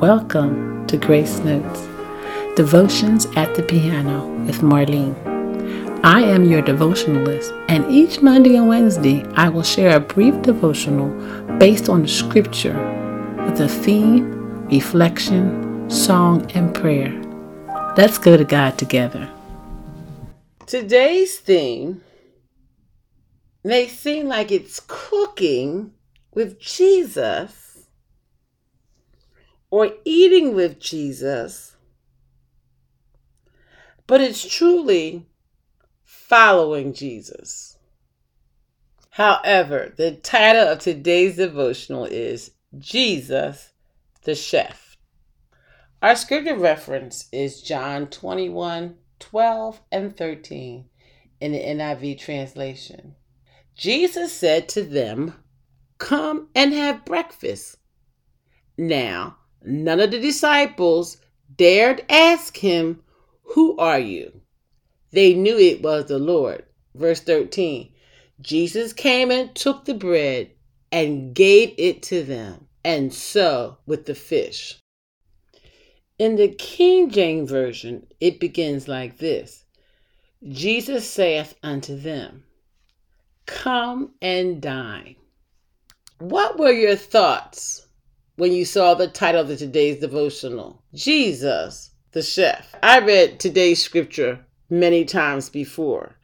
Welcome to Grace Notes, Devotions at the Piano with Marlene. I am your devotionalist, and each Monday and Wednesday I will share a brief devotional based on the scripture with a theme, reflection, song, and prayer. Let's go to God together. Today's theme may seem like it's cooking with Jesus or eating with Jesus, but it's truly following Jesus. However, the title of today's devotional is Jesus the Chef. Our scripture reference is John 21 12 and 13 in the NIV translation. Jesus said to them, Come and have breakfast. Now, None of the disciples dared ask him, Who are you? They knew it was the Lord. Verse 13 Jesus came and took the bread and gave it to them, and so with the fish. In the King James Version, it begins like this Jesus saith unto them, Come and dine. What were your thoughts when you saw the title of today's devotional Jesus, the Chef. I read today's scripture many times before,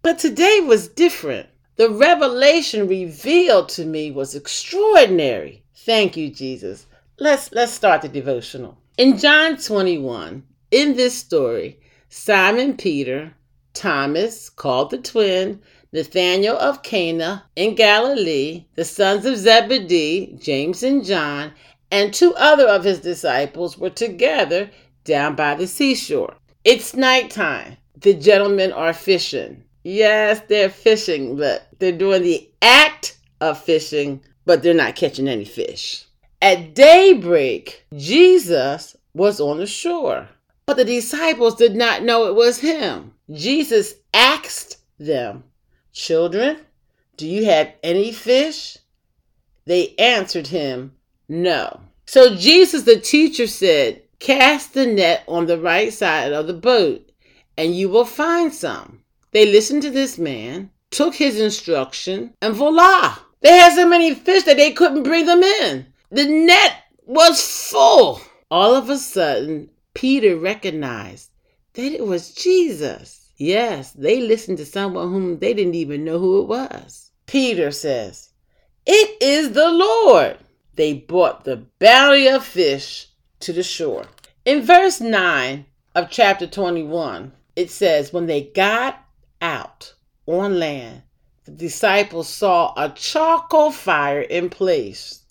but today was different. The revelation revealed to me was extraordinary. Thank you, Jesus. Let's let's start the devotional. In John 21, in this story, Simon Peter, Thomas, called the twin, Nathanael of Cana in Galilee, the sons of Zebedee, James and John, and two other of his disciples were together down by the seashore. It's nighttime. The gentlemen are fishing. Yes, they're fishing, but they're doing the act of fishing, but they're not catching any fish. At daybreak, Jesus was on the shore, but the disciples did not know it was him. Jesus asked them, Children, do you have any fish? They answered him, No. So Jesus, the teacher, said, Cast the net on the right side of the boat, and you will find some. They listened to this man, took his instruction, and voila! They had so many fish that they couldn't bring them in. The net was full. All of a sudden, Peter recognized that it was Jesus. Yes, they listened to someone whom they didn't even know who it was. Peter says, It is the Lord. They brought the bounty of fish to the shore. In verse 9 of chapter 21, it says, When they got out on land, the disciples saw a charcoal fire in place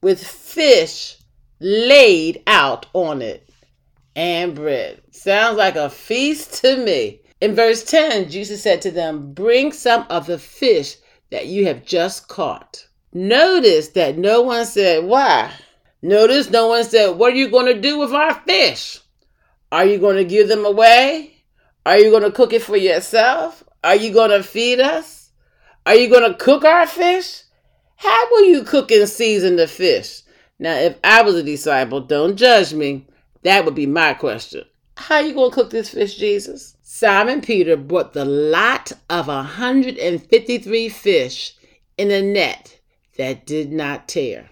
with fish laid out on it and bread. Sounds like a feast to me. In verse 10, Jesus said to them, Bring some of the fish that you have just caught. Notice that no one said, Why? Notice no one said, What are you going to do with our fish? Are you going to give them away? Are you going to cook it for yourself? Are you going to feed us? Are you going to cook our fish? How will you cook and season the fish? Now, if I was a disciple, don't judge me. That would be my question. How are you going to cook this fish, Jesus? Simon Peter brought the lot of a 153 fish in a net that did not tear.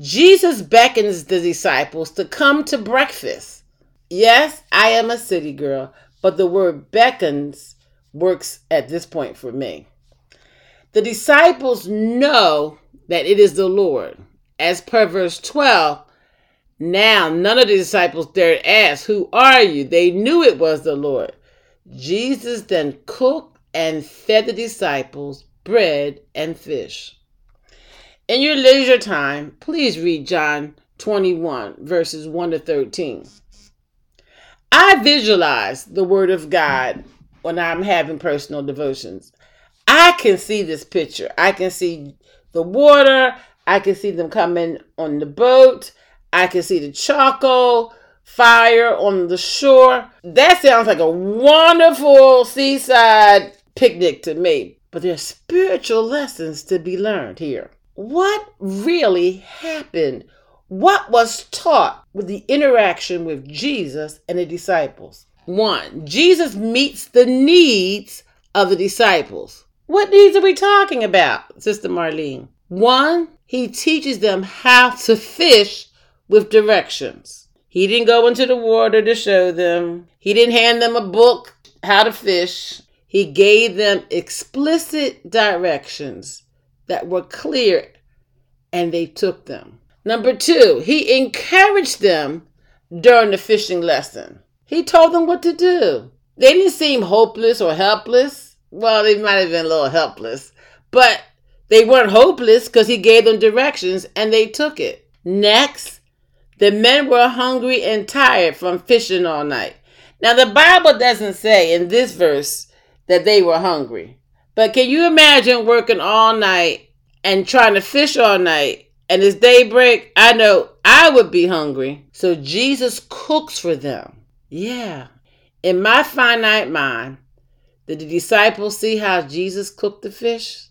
Jesus beckons the disciples to come to breakfast. Yes, I am a city girl, but the word beckons works at this point for me. The disciples know that it is the Lord. As per verse 12, now, none of the disciples dared ask, Who are you? They knew it was the Lord. Jesus then cooked and fed the disciples bread and fish. In your leisure time, please read John 21, verses 1 to 13. I visualize the Word of God when I'm having personal devotions. I can see this picture. I can see the water. I can see them coming on the boat. I can see the charcoal fire on the shore. That sounds like a wonderful seaside picnic to me. But there are spiritual lessons to be learned here. What really happened What was taught with the interaction with Jesus and the disciples? One, Jesus meets the needs of the disciples. What needs are we talking about, Sister Marlene? One, he teaches them how to fish with directions. He didn't go into the water to show them, he didn't hand them a book how to fish. He gave them explicit directions that were clear and they took them. Number two, he encouraged them during the fishing lesson. He told them what to do. They didn't seem hopeless or helpless. Well, they might have been a little helpless, but they weren't hopeless because he gave them directions and they took it. Next, the men were hungry and tired from fishing all night. Now, the Bible doesn't say in this verse that they were hungry. But can you imagine working all night and trying to fish all night and it's daybreak? I know I would be hungry. So Jesus cooks for them. Yeah. In my finite mind, did the disciples see how Jesus cooked the fish?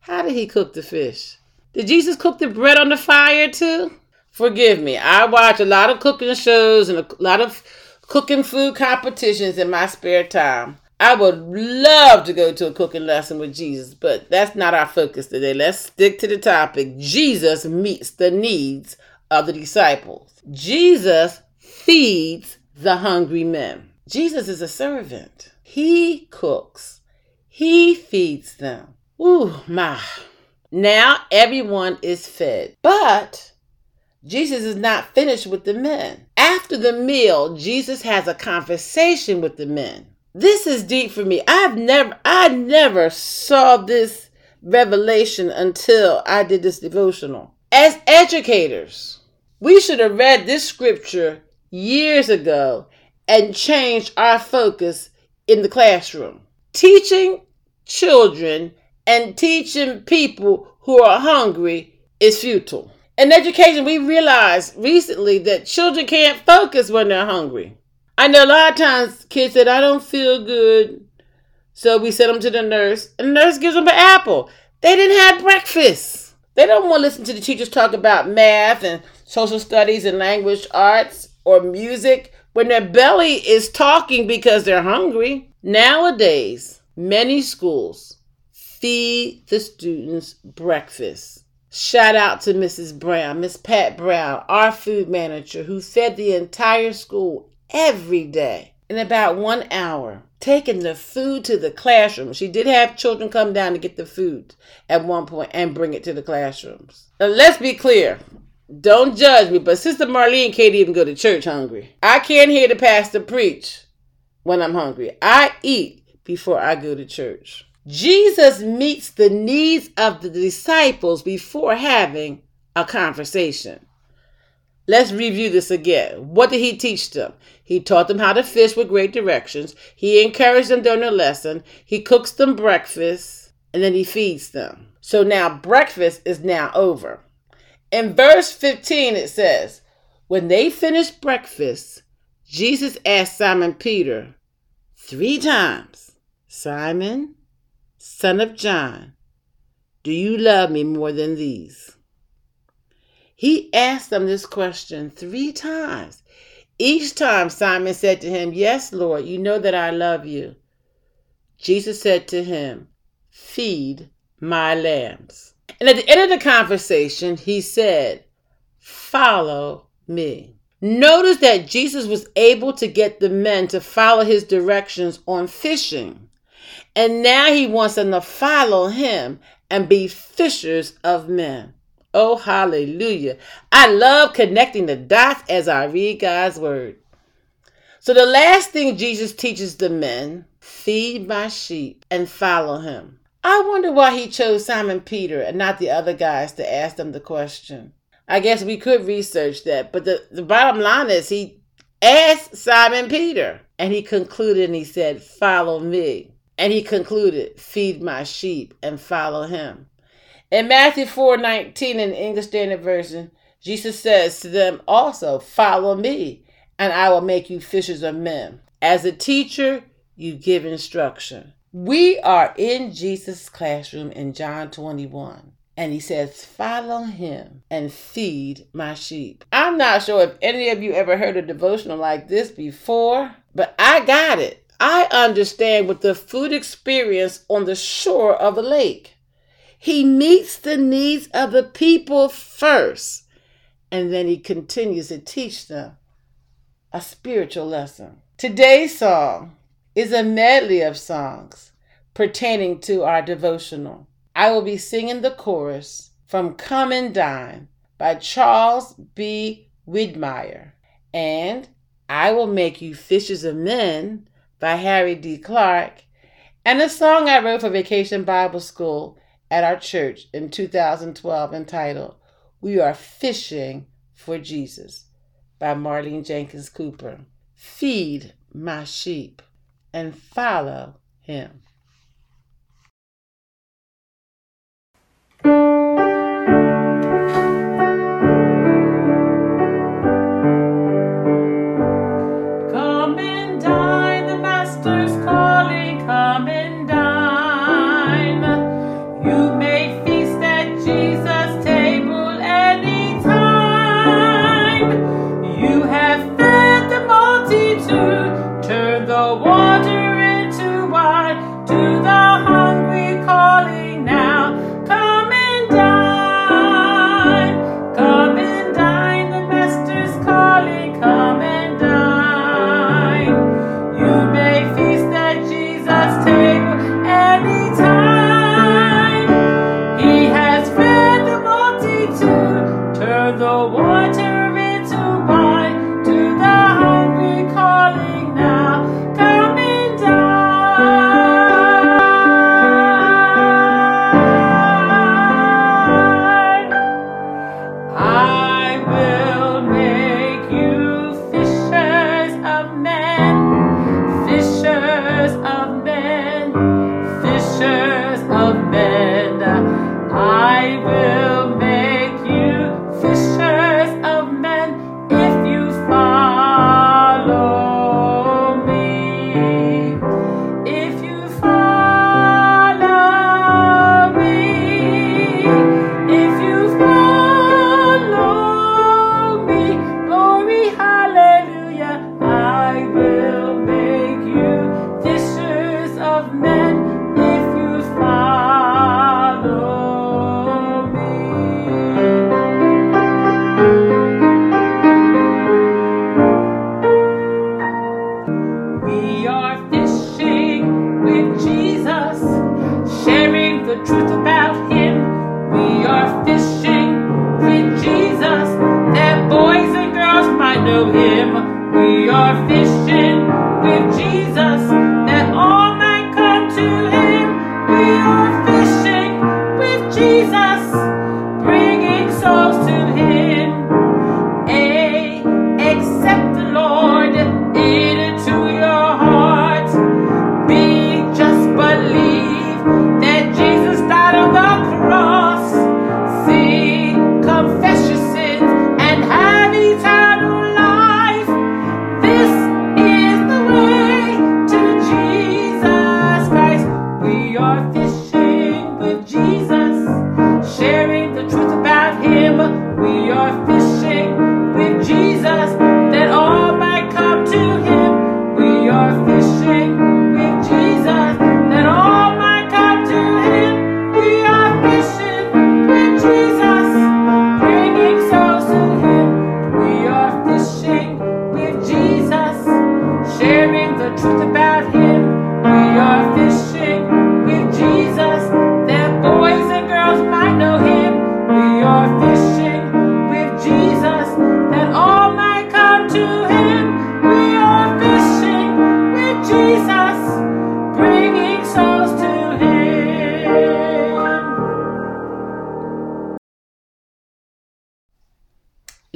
How did he cook the fish? Did Jesus cook the bread on the fire too? Forgive me. I watch a lot of cooking shows and a lot of cooking food competitions in my spare time. I would love to go to a cooking lesson with Jesus, but that's not our focus today. Let's stick to the topic. Jesus meets the needs of the disciples. Jesus feeds the hungry men. Jesus is a servant. He cooks. He feeds them. Ooh, my. Now everyone is fed. But Jesus is not finished with the men. After the meal, Jesus has a conversation with the men. This is deep for me. I've never I never saw this revelation until I did this devotional. As educators, we should have read this scripture years ago and changed our focus in the classroom. Teaching children and teaching people who are hungry is futile. In education, we realized recently that children can't focus when they're hungry. I know a lot of times kids said, I don't feel good. So we send them to the nurse, and the nurse gives them an apple. They didn't have breakfast. They don't want to listen to the teachers talk about math and social studies and language arts or music when their belly is talking because they're hungry. Nowadays, many schools feed the students breakfast. Shout out to Mrs. Brown, Miss Pat Brown, our food manager, who fed the entire school every day in about one hour, taking the food to the classroom. She did have children come down to get the food at one point and bring it to the classrooms. Now, let's be clear. Don't judge me, but Sister Marlene can't even go to church hungry. I can't hear the pastor preach when I'm hungry. I eat before I go to church. Jesus meets the needs of the disciples before having a conversation. Let's review this again. What did he teach them? He taught them how to fish with great directions. He encouraged them during their lesson. He cooks them breakfast and then he feeds them. So now breakfast is now over. In verse 15, it says, When they finished breakfast, Jesus asked Simon Peter three times, Simon, son of John, do you love me more than these? He asked them this question three times. Each time Simon said to him, Yes, Lord, you know that I love you. Jesus said to him, Feed my lambs. And at the end of the conversation, he said, Follow me. Notice that Jesus was able to get the men to follow his directions on fishing. And now he wants them to follow him and be fishers of men. Oh, hallelujah. I love connecting the dots as I read God's word. So, the last thing Jesus teaches the men feed my sheep and follow him. I wonder why he chose Simon Peter and not the other guys to ask them the question. I guess we could research that, but the, the bottom line is he asked Simon Peter and he concluded and he said, Follow me. And he concluded, Feed my sheep and follow him. In Matthew 4 19 in the English Standard Version, Jesus says to them also, Follow me, and I will make you fishers of men. As a teacher, you give instruction. We are in Jesus' classroom in John 21. and he says, Follow him and feed my sheep. I'm not sure if any of you ever heard a devotional like this before, but I got it. I understand with the food experience on the shore of a lake. He meets the needs of the people first, and then he continues to teach them a spiritual lesson. Today's song is a medley of songs pertaining to our devotional. I will be singing the chorus from Come and Dine by Charles B. Widmeyer and I Will Make You Fishers of Men by Harry D. Clarke, and a song I wrote for Vacation Bible School at our church in 2012 entitled We Are Fishing for Jesus by Marlene Jenkins Cooper. Feed my sheep and follow him.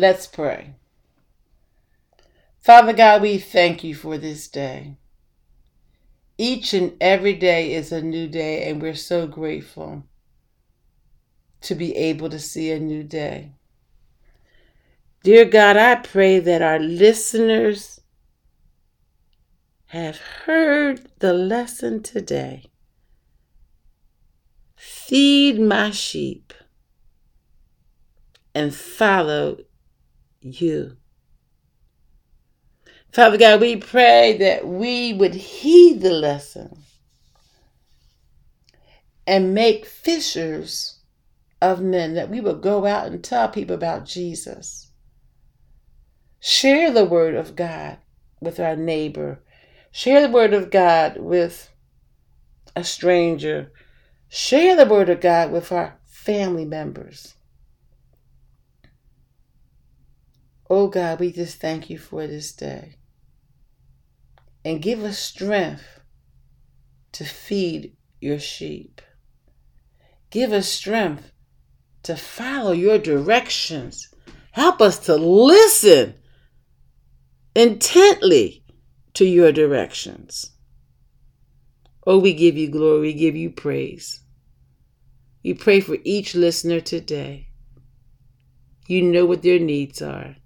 Let's pray. Father God, we thank you for this day. Each and every day is a new day, and we're so grateful to be able to see a new day. Dear God, I pray that our listeners have heard the lesson today. Feed my sheep and follow you. Father God, we pray that we would heed the lesson and make fishers of men, that we would go out and tell people about Jesus. Share the word of God with our neighbor. Share the word of God with a stranger. Share the word of God with our family members. Oh God, we just thank you for this day. And give us strength to feed your sheep. Give us strength to follow your directions. Help us to listen intently to your directions. Oh, we give you glory, we give you praise. We pray for each listener today. You know what their needs are.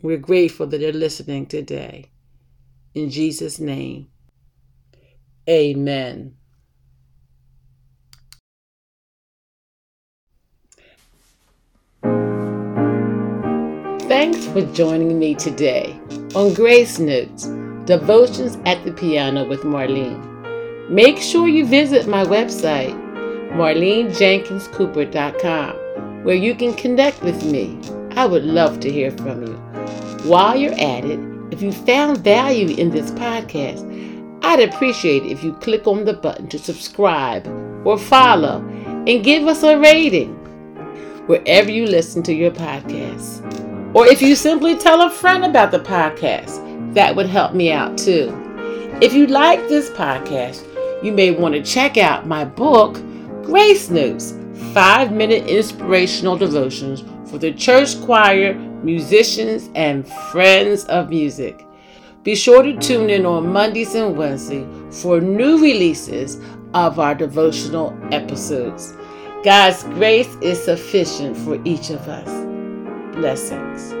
We're grateful that they're listening today. In Jesus' name, amen. Thanks for joining me today on Grace Notes Devotions at the Piano with Marlene. Make sure you visit my website, marlenejenkinscooper.com, where you can connect with me. I would love to hear from you. While you're at it, if you found value in this podcast, I'd appreciate if you click on the button to subscribe or follow and give us a rating wherever you listen to your podcasts. Or if you simply tell a friend about the podcast, that would help me out too. If you like this podcast, you may want to check out my book, Grace Notes Five Minute Inspirational Devotions for the Church Choir, Musicians, and Friends of Music. Be sure to tune in on Mondays and Wednesdays for new releases of our devotional episodes. God's grace is sufficient for each of us blessings.